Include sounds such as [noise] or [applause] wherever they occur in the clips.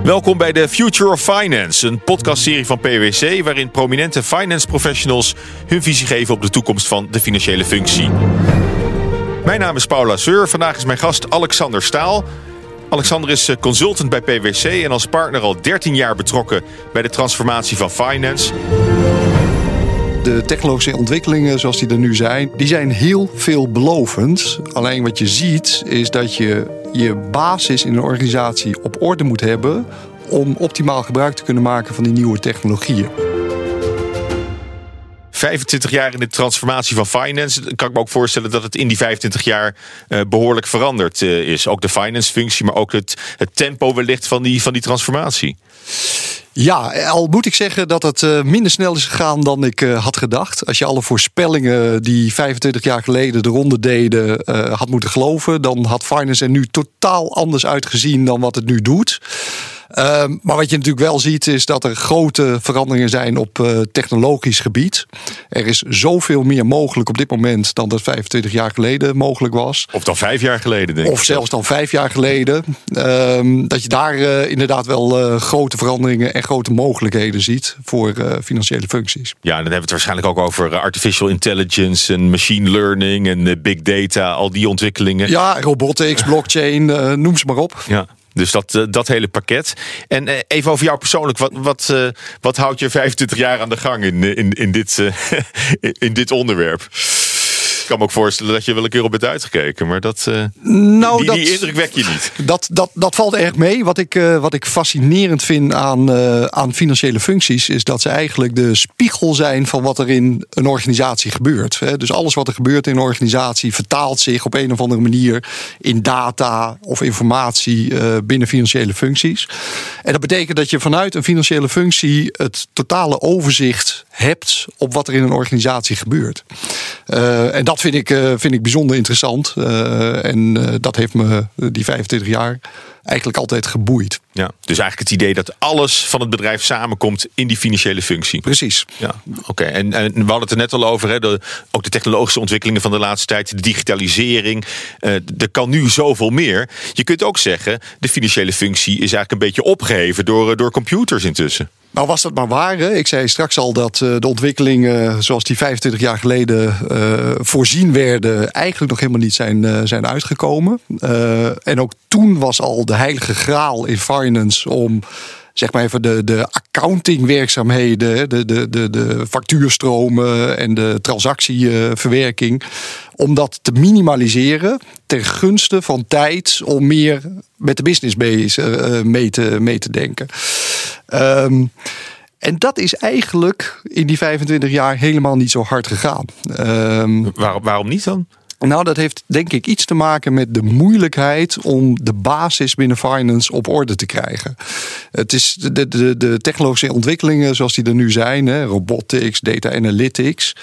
Welkom bij de Future of Finance, een podcastserie van PwC waarin prominente finance professionals hun visie geven op de toekomst van de financiële functie. Mijn naam is Paula Seur. Vandaag is mijn gast Alexander Staal. Alexander is eh, consultant bij PwC en als partner al 13 jaar betrokken bij de transformatie van finance. De technologische ontwikkelingen zoals die er nu zijn, die zijn heel veelbelovend. Alleen wat je ziet is dat je je basis in een organisatie op orde moet hebben om optimaal gebruik te kunnen maken van die nieuwe technologieën. 25 jaar in de transformatie van finance. Kan ik me ook voorstellen dat het in die 25 jaar uh, behoorlijk veranderd uh, is. Ook de finance functie, maar ook het, het tempo wellicht van die, van die transformatie. Ja, al moet ik zeggen dat het uh, minder snel is gegaan dan ik uh, had gedacht. Als je alle voorspellingen die 25 jaar geleden de ronde deden uh, had moeten geloven, dan had finance er nu totaal anders uitgezien dan wat het nu doet. Ehm, maar wat je natuurlijk wel ziet is dat er grote veranderingen zijn op uh, technologisch gebied. Er is zoveel meer mogelijk op dit moment dan dat 25 jaar geleden mogelijk was. Of dan vijf jaar geleden, denk ik. Of zelfs dan vijf jaar geleden. Um, dat je daar uh, inderdaad wel uh, grote veranderingen en grote mogelijkheden ziet voor financiële functies. Ja, dan hebben we het waarschijnlijk ook over artificial intelligence en machine learning en big data, al die ontwikkelingen. Ja, robotics, blockchain, noem ze maar op. Ja. Dus dat, uh, dat hele pakket. En uh, even over jou persoonlijk. Wat, wat, uh, wat houdt je 25 jaar aan de gang in, in, in, dit, [laughs] in dit onderwerp? Ik kan me ook voorstellen dat je wel een keer op bent uitgekeken. Maar dat, nou, die, dat, die indruk wek je niet. Dat, dat, dat valt erg mee. Wat ik, wat ik fascinerend vind aan, aan financiële functies... is dat ze eigenlijk de spiegel zijn van wat er in een organisatie gebeurt. Dus alles wat er gebeurt in een organisatie... vertaalt zich op een of andere manier in data of informatie... binnen financiële functies. En dat betekent dat je vanuit een financiële functie... het totale overzicht hebt op wat er in een organisatie gebeurt. En dat vind ik, uh, vind ik bijzonder interessant. Uh, en dat heeft me die 25 jaar eigenlijk altijd geboeid. Ja, dus eigenlijk het idee dat alles van het bedrijf samenkomt in die financiële functie. Precies. Ja, oké. En, en we hadden het er net al over, hè, de, ook de technologische ontwikkelingen van de laatste tijd, de digitalisering. Uh, er kan nu zoveel meer. Je kunt ook zeggen, de financiële functie is eigenlijk een beetje opgeheven door, door computers intussen. Nou was dat maar waar. Hè? Ik zei straks al dat uh, de ontwikkelingen zoals die 25 jaar geleden uh, voorzien werden, eigenlijk nog helemaal niet zijn, uh, zijn uitgekomen. en ook toen was al de heilige graal in finance om zeg maar even de, de accountingwerkzaamheden, de, de, de, de factuurstromen en de transactieverwerking, om dat te minimaliseren ten gunste van tijd om meer met de business mee, mee, te, mee te denken. Um, en dat is eigenlijk in die 25 jaar helemaal niet zo hard gegaan. Waarom, waarom niet dan? Nou, dat heeft denk ik iets te maken met de moeilijkheid om de basis binnen finance op orde te krijgen. Het is de, de, de technologische ontwikkelingen zoals die er nu zijn, hè, robotics, data analytics.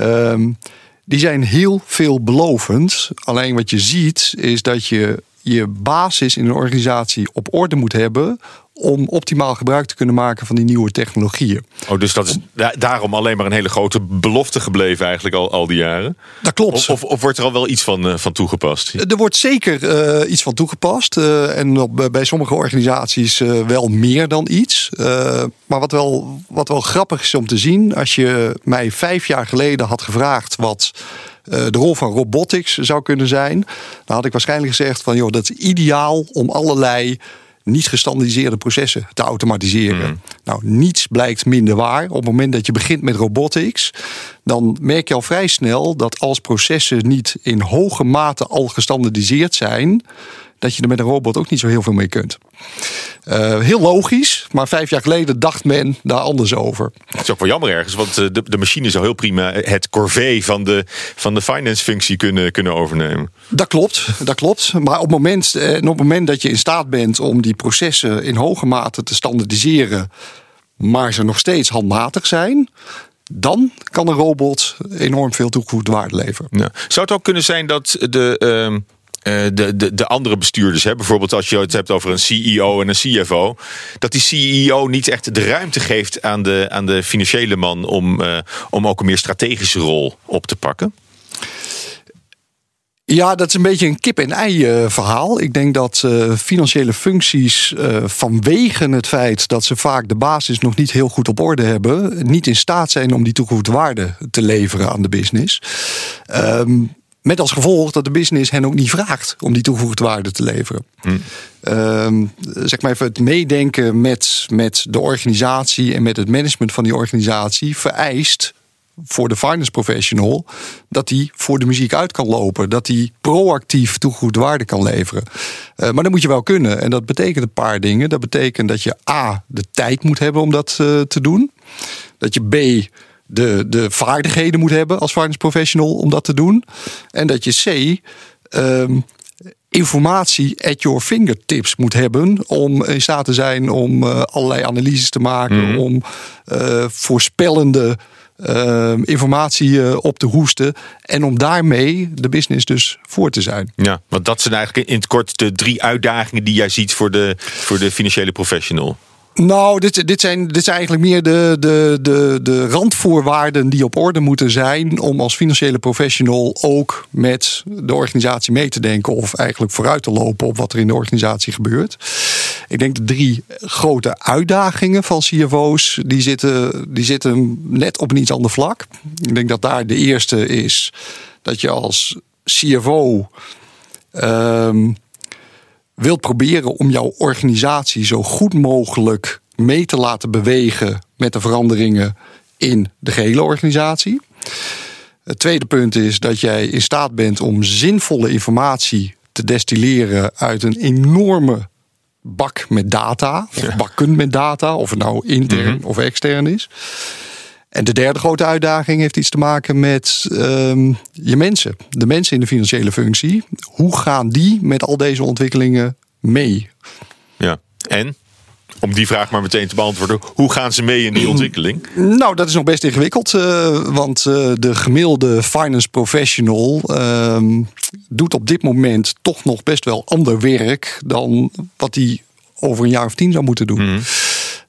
Um, die zijn heel veelbelovend. Alleen wat je ziet is dat je je basis in een organisatie op orde moet hebben om optimaal gebruik te kunnen maken van die nieuwe technologieën. Oh, dus dat is daarom alleen maar een hele grote belofte gebleven eigenlijk al, al die jaren? Dat klopt. Of, of, of wordt er al wel iets van, uh, van toegepast? Er wordt zeker uh, iets van toegepast. Uh, en op, bij sommige organisaties wel meer dan iets. maar wat wel, wat wel grappig is om te zien... als je mij vijf jaar geleden had gevraagd... wat de rol van robotics zou kunnen zijn... dan had ik waarschijnlijk gezegd van... joh, dat is ideaal om allerlei niet gestandardiseerde processen te automatiseren. Mm. Nou, niets blijkt minder waar. Op het moment dat je begint met robotics, dan merk je al vrij snel dat als processen niet in hoge mate al gestandardiseerd zijn, dat je er met een robot ook niet zo heel veel mee kunt. Uh, heel logisch, maar vijf jaar geleden dacht men daar anders over. Het is ook wel jammer ergens, want eh, de, de machine zou heel prima het corvée van de, van de finance-functie kunnen, kunnen overnemen. Dat klopt, dat klopt. Maar op het, moment, eh, op het moment dat je in staat bent om die processen in hoge mate te standaardiseren, maar ze nog steeds handmatig zijn, dan kan een robot enorm veel toegevoegde waarde leveren. Ja. Zou het ook kunnen zijn dat de. Uh, de, de, de andere bestuurders, hè, bijvoorbeeld als je het hebt over een CEO en een CFO, dat die CEO niet echt de ruimte geeft aan de, aan de financiële man om, uh, om ook een meer strategische rol op te pakken? Ja, dat is een beetje een kip-en-ei eh, verhaal. Ik denk dat financiële functies vanwege het feit dat ze vaak de basis nog niet heel goed op orde hebben, niet in staat zijn om die toegevoegde waarde te leveren aan de business. Um, met als gevolg dat de business hen ook niet vraagt om die toegevoegde waarde te leveren. Hm. Um, zeg maar even het meedenken met, met de organisatie en met het management van die organisatie vereist voor de finance professional dat hij voor de muziek uit kan lopen. Dat hij proactief toegevoegde waarde kan leveren. Uh, maar dat moet je wel kunnen. En dat betekent een paar dingen. Dat betekent dat je A, de tijd moet hebben om dat uh, te doen. Dat je B, de, de vaardigheden moet hebben als finance professional om dat te doen. En dat je C, um, informatie at your fingertips moet hebben om in staat te zijn om uh, allerlei analyses te maken, mm -hmm. om uh, voorspellende uh, informatie op te hoesten en om daarmee de business dus voor te zijn. Ja, want dat zijn eigenlijk in het kort de drie uitdagingen die jij ziet voor de, voor de financiële professional. Nou, dit, dit, zijn, eigenlijk meer de, de, de, de randvoorwaarden die op orde moeten zijn om als financiële professional ook met de organisatie mee te denken of eigenlijk vooruit te lopen op wat er in de organisatie gebeurt. Ik denk de drie grote uitdagingen van CFO's, die zitten, die zitten net op een iets ander vlak. Ik denk dat daar de eerste is dat je als CFO um, wilt proberen om jouw organisatie zo goed mogelijk mee te laten bewegen met de veranderingen in de gehele organisatie. Het tweede punt is dat jij in staat bent om zinvolle informatie te destilleren uit een enorme bak met data, of bakken met data, of het nou intern mm -hmm. of extern is. En de derde grote uitdaging heeft iets te maken met um, je mensen. De mensen in de financiële functie. Hoe gaan die met al deze ontwikkelingen mee? Ja, en? Om die vraag maar meteen te beantwoorden. Hoe gaan ze mee in die ontwikkeling? Nou, dat is nog best ingewikkeld. Uh, want uh, de gemiddelde finance professional uh, doet op dit moment toch nog best wel ander werk dan wat hij over een jaar of tien zou moeten doen. Mm.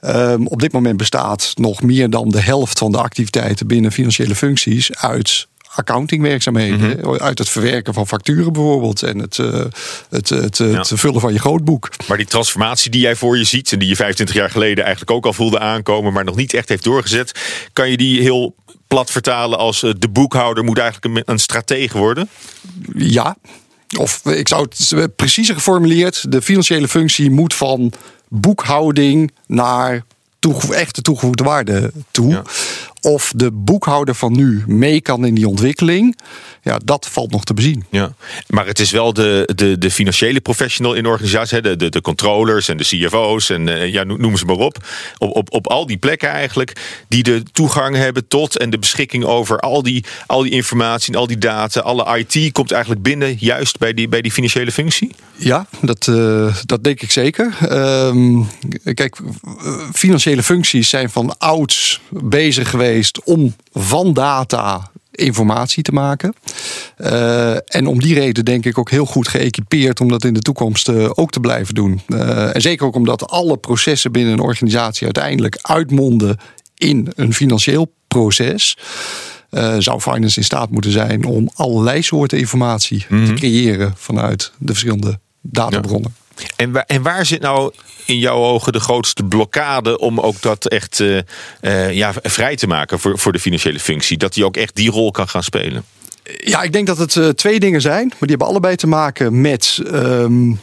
Um, op dit moment bestaat nog meer dan de helft van de activiteiten binnen financiële functies uit accountingwerkzaamheden. Mm -hmm. Uit het verwerken van facturen bijvoorbeeld. En het, uh, het, het, ja. het, vullen van je grootboek. Maar die transformatie die jij voor je ziet. En die je 25 jaar geleden eigenlijk ook al voelde aankomen. Maar nog niet echt heeft doorgezet. Kan je die heel plat vertalen als uh, de boekhouder moet eigenlijk een, een stratege worden? Ja. Of ik zou het preciezer geformuleerd. De financiële functie moet van boekhouding naar echte toegevoegde waarde toe. Of de boekhouder van nu mee kan in die ontwikkeling, ja, dat valt nog te bezien. Ja, maar het is wel de, de, de financiële professional in de organisatie, de, de, de controllers en de CFO's en uh, ja, noem ze maar op. op. Op, op al die plekken eigenlijk, die de toegang hebben tot en de beschikking over al die, al die informatie en al die data. Alle IT komt eigenlijk binnen, juist bij die, bij die financiële functie? Ja, dat, uh, dat denk ik zeker. Um, kijk, financiële functies zijn van ouds bezig geweest om van data informatie te maken. Uh, en om die reden denk ik ook heel goed geëquipeerd om dat in de toekomst uh, ook te blijven doen. Uh, en zeker ook omdat alle processen binnen een organisatie uiteindelijk uitmonden in een financieel proces. zou finance in staat moeten zijn om allerlei soorten informatie mm -hmm. te creëren vanuit de verschillende databronnen. Ja. En waar, en waar zit nou in jouw ogen de grootste blokkade om ook dat echt uh, uh, ja, vrij te maken voor, voor de financiële functie? Dat die ook echt die rol kan gaan spelen? Ja, ik denk dat het uh, twee dingen zijn, maar die hebben allebei te maken met. Um,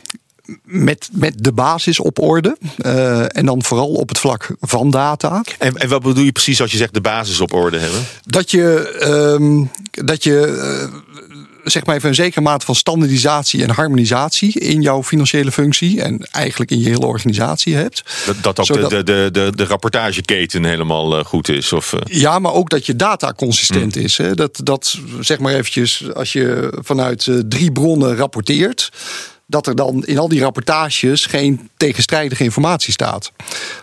met, met de basis op orde. Uh, en dan vooral op het vlak van data. En, en wat bedoel je precies als je zegt de basis op orde hebben? Dat je, um, dat je uh, zeg maar even een zekere mate van standaardisatie en harmonisatie in jouw financiële functie en eigenlijk in je hele organisatie hebt. Dat, dat ook Zodat, de, de, de, de rapportageketen helemaal goed is? Of, uh... Ja, maar ook dat je data consistent mm. is. Hè? Dat, dat zeg maar eventjes, als je vanuit uh, drie bronnen rapporteert dat er dan in al die rapportages geen tegenstrijdige informatie staat.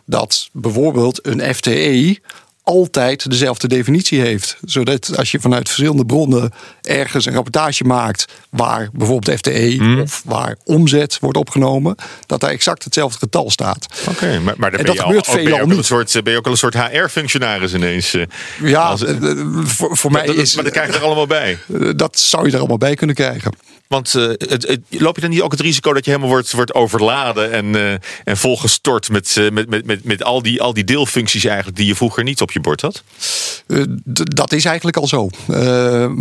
Dat bijvoorbeeld een FTE altijd dezelfde definitie heeft. Zodat als je vanuit verschillende bronnen ergens een rapportage maakt waar bijvoorbeeld FTE mm. of waar omzet wordt opgenomen, dat daar exact hetzelfde getal staat. Oké, okay, maar, maar dat gebeurt veel ben, een soort, ben je ook al een soort HR-functionaris ineens? Uh, ja, als, uh, voor, voor maar, mij is. Maar dat krijg je er allemaal bij. Dat zou je er allemaal bij kunnen krijgen. Want uh, het, het, loop je dan niet ook het risico dat je helemaal wordt, wordt overladen en, uh, en volgestort met, uh, met, met, met, met al, die, al die deelfuncties eigenlijk die je vroeger niet op je bord had? dat is eigenlijk al zo.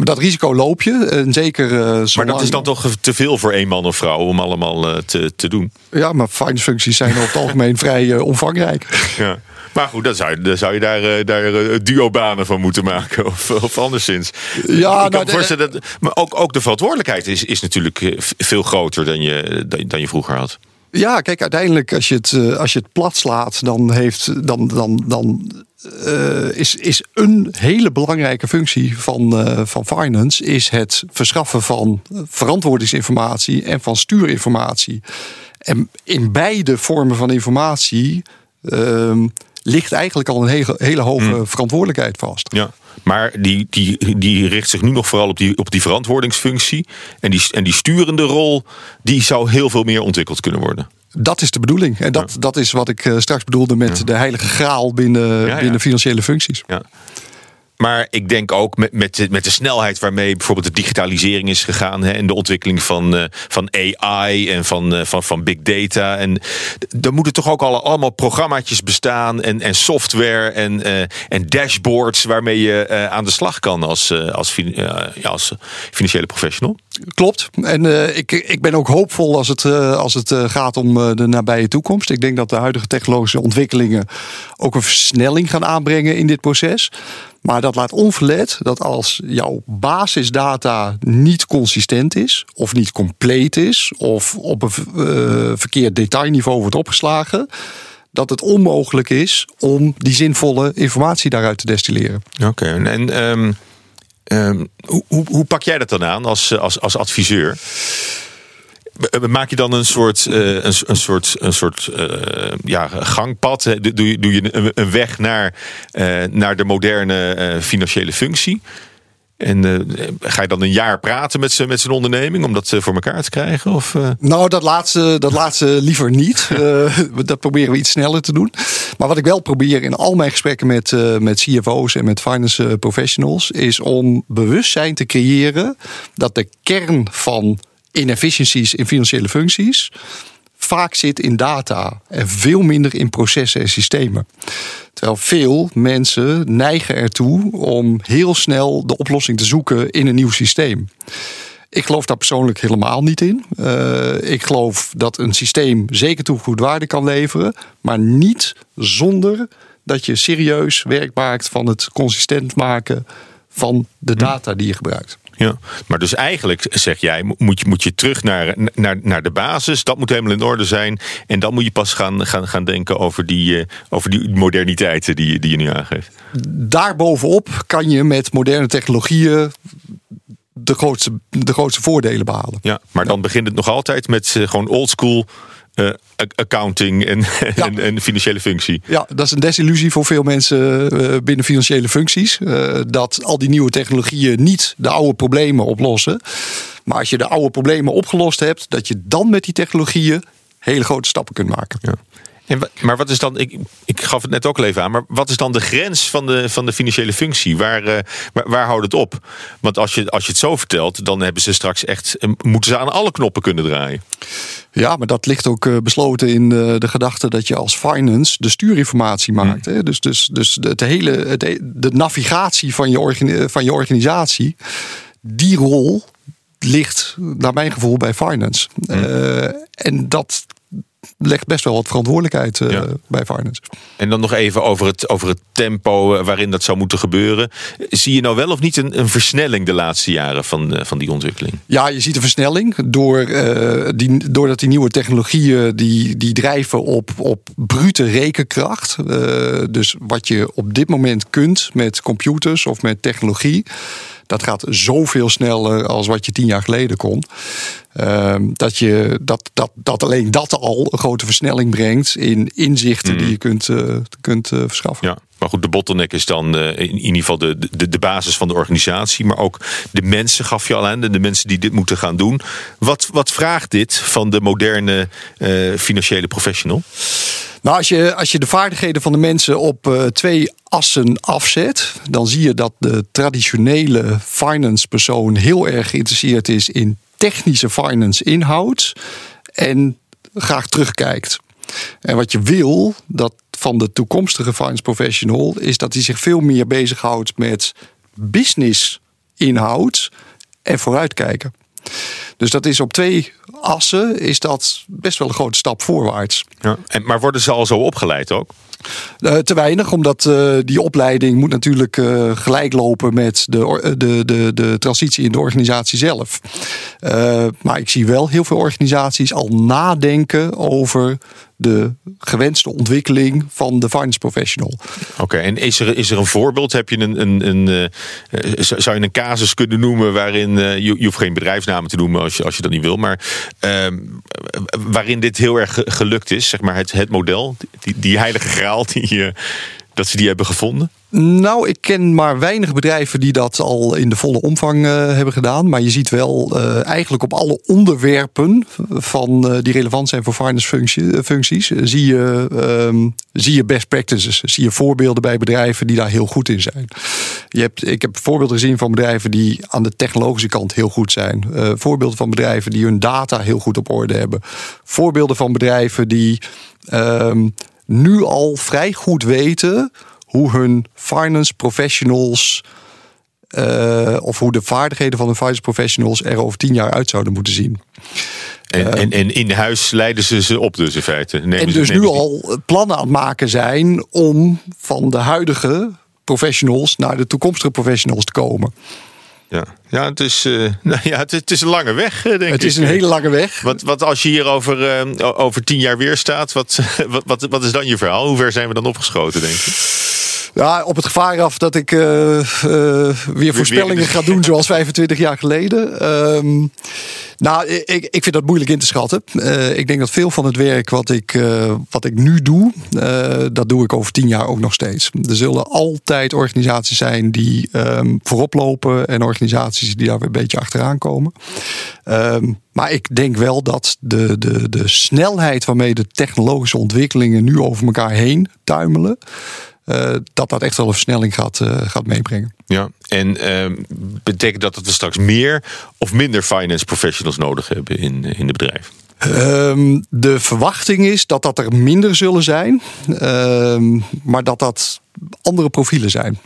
dat risico loop je. En zeker, zolang... Maar dat is dan toch te veel voor één man of vrouw om allemaal te, te doen? Ja, maar finance functies zijn over het algemeen [laughs] vrij omvangrijk. Ja. Maar goed, dan zou je, dan zou je daar, eh, daar uh, duo-banen van moeten maken. [laughs] Of, of anderszins. Ja, nou, dat, maar ook, ook de verantwoordelijkheid is, is natuurlijk eh, veel groter dan je, dan, je vroeger had. Ja, kijk, uiteindelijk als je het, als je het plat slaat, dan, heeft, dan, dan, dan is, is een hele belangrijke functie van, van finance is het verschaffen van verantwoordingsinformatie en van stuurinformatie. En in beide vormen van informatie ehm, ligt eigenlijk al een hele, hele hoge hmm. verantwoordelijkheid vast. Ja. Maar die, die, die richt zich nu nog vooral op die, op die verantwoordingsfunctie. En die, en die sturende rol, die zou heel veel meer ontwikkeld kunnen worden. Dat is de bedoeling. En dat, dat is wat ik eh, straks bedoelde met de heilige graal binnen, binnen financiële functies. Ja. Maar ik denk ook met, met, de, met de snelheid waarmee bijvoorbeeld de digitalisering is gegaan. Hè, en de ontwikkeling van, uh, van AI en van, uh, van, van big data. En er moeten toch ook al, allemaal programmaatjes bestaan. En, en software en, uh, en dashboards waarmee je aan de slag kan als, als, ja, als financiële professional. Klopt. En ik, ik ben ook hoopvol als het, als het gaat om de nabije toekomst. Ik denk dat de huidige technologische ontwikkelingen ook een versnelling gaan aanbrengen in dit proces. Maar dat laat onverlet dat als jouw basisdata niet consistent is, of niet compleet is, of op een uh, verkeerd detailniveau wordt opgeslagen, dat het onmogelijk is om die zinvolle informatie daaruit te destilleren. Oké, en um, um, hoe, hoe, pak jij dat dan aan als, als, als adviseur? Maak je dan een soort, uh, een, een, soort, een soort uh, ja, gangpad? Doe je, doe je een, een weg naar, naar de moderne financiële functie? En ga je dan een jaar praten met zijn met zijn onderneming om dat voor elkaar te krijgen? Of, Nou, dat laatste, dat laatste liever niet. [laughs] dat proberen we iets sneller te doen. Maar wat ik wel probeer in al mijn gesprekken met, met CFO's en met finance professionals, is om bewustzijn te creëren dat de kern van inefficiencies in financiële functies vaak zit in data en veel minder in processen en systemen. Terwijl veel mensen neigen ertoe om heel snel de oplossing te zoeken in een nieuw systeem. Ik geloof daar persoonlijk helemaal niet in. Uh, ik geloof dat een systeem zeker toegevoegde waarde kan leveren, maar niet zonder dat je serieus werk maakt van het consistent maken van de hm. data die je gebruikt. Ja, maar dus eigenlijk zeg jij, moet je, moet je terug naar, naar, naar de basis. Dat moet helemaal in orde zijn. En dan moet je pas gaan, gaan, gaan denken over die, uh, over die moderniteiten die, die je nu aangeeft. Daarbovenop kan je met moderne technologieën de grootste, de grootste voordelen behalen. Ja, maar dan begint het nog altijd met uh, gewoon oldschool uh, accounting en, en, en, financiële functie. Ja, dat is een desillusie voor veel mensen uh, binnen financiële functies. Uh, dat al die nieuwe technologieën niet de oude problemen oplossen. Maar als je de oude problemen opgelost hebt, dat je dan met die technologieën hele grote stappen kunt maken. Ja. Maar wat is dan, ik, ik gaf het net ook al even aan, maar wat is dan de grens van de, van de financiële functie? Waar, uh, waar, waar, houdt het op? Want als je, als je het zo vertelt, dan hebben ze straks echt, eh, moeten ze aan alle knoppen kunnen draaien. Ja, maar dat ligt ook uh, besloten in de, de, gedachte dat je als finance de stuurinformatie hmm. maakt. Hè? Dus, dus, dus het hele, het, de navigatie van je, van je organisatie, die rol ligt naar mijn gevoel bij finance. Hmm. Uh, en dat legt best wel wat verantwoordelijkheid uh, bij finance. En dan nog even over het, over het tempo eh, waarin dat zou moeten gebeuren. Zie je nou wel of niet een, een versnelling de laatste jaren van, uh, van die ontwikkeling? Ja, je ziet een versnelling door, die, doordat die nieuwe technologieën die, die drijven op, op brute rekenkracht. dus wat je op dit moment kunt met computers of met technologie dat gaat zoveel sneller als wat je tien jaar geleden kon. Ehm, dat, je, dat, dat, dat alleen dat al een grote versnelling brengt in inzichten die mhm. je kunt, uh, kunt uh, verschaffen. Ja. Maar goed, de bottleneck is dan uh, in ieder geval de, de, de basis van de organisatie. Maar ook de mensen gaf je al aan. De, mensen die dit moeten gaan doen. Wat, wat vraagt dit van de moderne financiële professional? Nou, als je, als je de vaardigheden van de mensen op uh, twee assen afzet, dan zie je dat de traditionele finance persoon heel erg geïnteresseerd is in technische finance inhoudt en graag terugkijkt. En wat je wil, dat van de toekomstige finance professional, is dat hij zich veel meer bezighoudt met business inhoud en vooruitkijken. Dus dat is op twee assen is dat best wel een grote stap voorwaarts. Ja. En, maar worden ze al zo opgeleid ook? Uh, te weinig, omdat uh, die opleiding moet natuurlijk uh, gelijk lopen met de, de, de, de transitie in de organisatie zelf. maar ik zie wel heel veel organisaties al nadenken over de gewenste ontwikkeling van de finance professional. Oké, en is er, is er een voorbeeld? Heb je een, een, een, zou je een casus kunnen noemen waarin, je, je hoeft geen bedrijfsnamen te noemen als je, als je dat niet wil, maar ehm, waarin dit heel erg gelukt is, zeg maar het, het model, die, die heilige graal die, dat ze die hebben gevonden? Nou, ik ken maar weinig bedrijven die dat al in de volle omvang uh, hebben gedaan. Maar je ziet wel uh, eigenlijk op alle onderwerpen van die relevant zijn voor finance functie, functies, zie je, um, zie je best practices. Zie je voorbeelden bij bedrijven die daar heel goed in zijn. Je hebt, ik heb voorbeelden gezien van bedrijven die aan de technologische kant heel goed zijn. voorbeelden van bedrijven die hun data heel goed op orde hebben. Voorbeelden van bedrijven die. Um, nu al vrij goed weten hoe hun finance professionals. Uh, of hoe de vaardigheden van de finance professionals er over tien jaar uit zouden moeten zien. En, en, en, in huis leiden ze ze op dus in feite. Nemen en dus nu al plannen aan het maken zijn om van de huidige professionals naar de toekomstige professionals te komen. Ja, ja, het, is, uh, [laughs] nou ja het, het, is een lange weg, denk het ik. Het is een hele lange weg. Wat, wat als je hier over, uh, over tien jaar weer staat, wat, [laughs] wat, wat, wat is dan je verhaal? Hoe ver zijn we dan opgeschoten, denk je? Ja, op het gevaar af dat ik uh, uh, weer voorspellingen ga doen zoals 25 jaar geleden. Um, nou, ik, ik vind dat moeilijk in te schatten. Uh, ik denk dat veel van het werk wat ik, wat ik nu doe, dat doe ik over 10 jaar ook nog steeds. Er zullen altijd organisaties zijn die um, voorop lopen en organisaties die daar weer een beetje achteraan komen. Um, maar ik denk wel dat de, de, de snelheid waarmee de technologische ontwikkelingen nu over elkaar heen tuimelen. Uh, dat dat echt wel een versnelling gaat, uh, gaat meebrengen. Ja, en uh, betekent dat dat we straks meer of minder finance professionals nodig hebben in, in de bedrijf? Um, de verwachting is dat dat er minder zullen zijn, um, maar dat dat andere profielen zijn.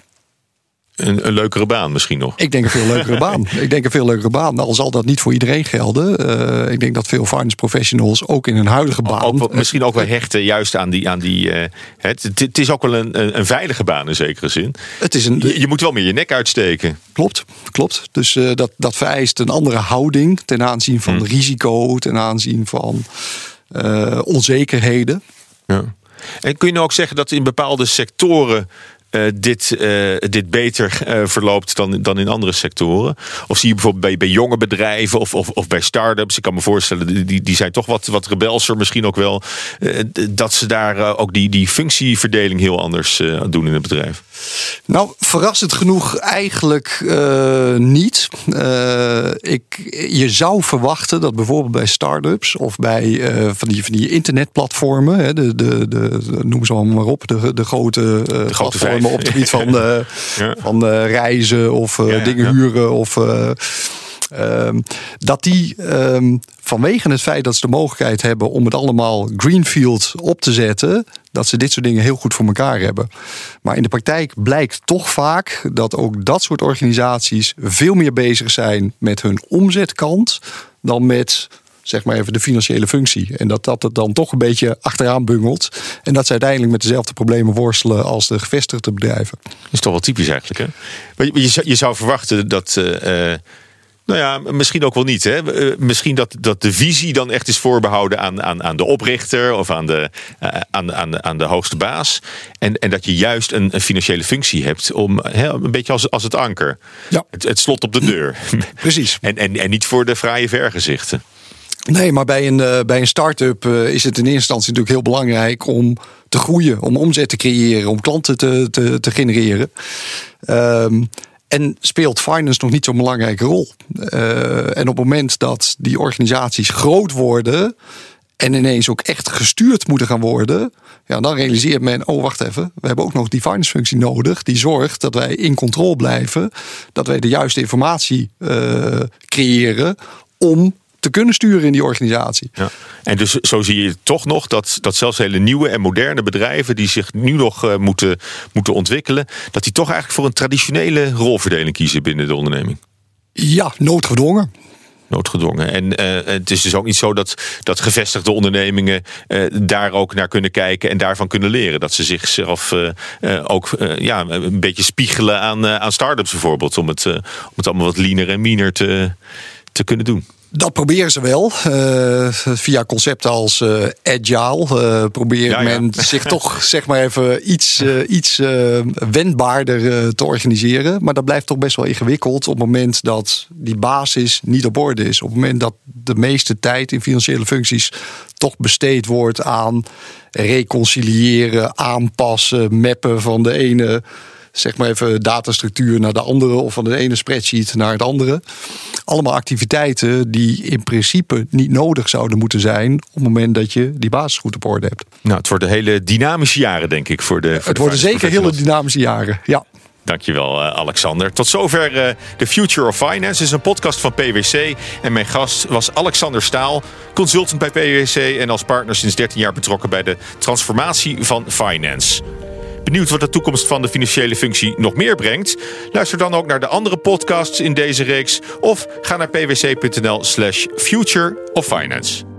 Een, een, leukere baan misschien nog. Ik denk een veel [laughs] leukere baan. Ik denk een veel leukere baan. Al zal dat niet voor iedereen gelden. Uh, ik denk dat veel finance professionals ook in hun huidige baan. Ook, misschien ook wel hechten juist aan die. Aan die uh, het, het, is ook wel een, een, veilige baan in zekere zin. Het is een, je, je moet wel meer je nek uitsteken. Klopt, klopt. Dus uh, dat, dat vereist een andere houding ten aanzien van hmm. risico, ten aanzien van onzekerheden. Ja. En kun je nou ook zeggen dat in bepaalde sectoren uh, dit, uh, dit beter uh, verloopt dan, dan in andere sectoren? Of zie je bijvoorbeeld bij, bij jonge bedrijven of, of, of bij start-ups? Ik kan me voorstellen, die, die zijn toch wat, wat rebelser misschien ook wel. dat ze daar ook die, die functieverdeling heel anders doen in het bedrijf. Nou, verrassend genoeg eigenlijk niet. ik, je zou verwachten dat bijvoorbeeld bij start-ups of bij van, die, van die internetplatformen, hè, de, de, de, noem ze allemaal maar op, de, de grote, de grote platformen op het gebied van, [laughs] ja. van reizen of ja, dingen huren. Of, um, dat die um, vanwege het feit dat ze de mogelijkheid hebben om het allemaal greenfield op te zetten, dat ze dit soort dingen heel goed voor elkaar hebben. Maar in de praktijk blijkt toch vaak dat ook dat soort organisaties veel meer bezig zijn met hun omzetkant dan met zeg maar even de financiële functie. En dat dat het dan toch een beetje achteraan bungelt. En dat ze uiteindelijk met dezelfde problemen worstelen als de gevestigde bedrijven. Dat is toch wel typisch eigenlijk, hè? Je, je, je zou verwachten dat. Uh, nou ja, misschien ook wel niet. Hè? Misschien dat, dat de visie dan echt is voorbehouden aan, aan, aan de oprichter of aan de, uh, aan, aan, aan de hoogste baas. En, en dat je juist een, een financiële functie hebt om hè, een beetje als, als het anker. Ja. Het, het slot op de deur. [laughs] Precies. en, en, en niet voor de fraaie vergezichten. Nee, maar bij een, uh, bij een start-up is het in eerste instantie natuurlijk heel belangrijk om te groeien, om omzet te creëren, om klanten te, te, te genereren. Um, en speelt finance nog niet zo'n belangrijke rol. Uh, en op het moment dat die organisaties groot worden en ineens ook echt gestuurd moeten gaan worden, ja, dan realiseert men, oh wacht even, we hebben ook nog die finance functie nodig, die zorgt dat wij in controle blijven, dat wij de juiste informatie uh, creëren om te kunnen sturen in die organisatie. Ja. En dus zo zie je toch nog dat, dat zelfs hele nieuwe en moderne bedrijven die zich nu nog uh, moeten, moeten ontwikkelen, dat die toch eigenlijk voor een traditionele rolverdeling kiezen binnen de onderneming. Ja, noodgedwongen noodgedwongen. En uh, het is dus ook niet zo dat, dat gevestigde ondernemingen uh, daar ook naar kunnen kijken en daarvan kunnen leren. Dat ze zichzelf uh, ook ja, een beetje spiegelen aan, aan start-ups bijvoorbeeld. Om het, om het allemaal wat leaner en meaner te, te kunnen doen. Dat proberen ze wel. Uh, via concepten als uh, agile uh, probeert ja, men [laughs] zich toch zeg maar even iets, iets wendbaarder te organiseren. Maar dat blijft toch best wel ingewikkeld op het moment dat die basis niet op orde is. Op het moment dat de meeste tijd in financiële functies toch besteed wordt aan reconciliëren, aanpassen, mappen van de ene zeg maar even datastructuur naar de andere of van de ene spreadsheet naar het andere. Allemaal activiteiten die in principe niet nodig zouden moeten zijn op het moment dat je die basis goed op orde hebt. Nou, het worden hele dynamische jaren, denk ik, voor de. Voor het worden zeker hele dynamische jaren, ja. Dankjewel, uh, Alexander. Tot zover uh, The Future of Finance. is een podcast van PwC. En mijn gast was Alexander Staal, consultant bij PwC en als partner sinds 13 jaar betrokken bij de transformatie van finance. Benieuwd wat de toekomst van de financiële functie nog meer brengt? Luister dan ook naar de andere podcasts in deze reeks of ga naar pwc.nl/slash future of finance.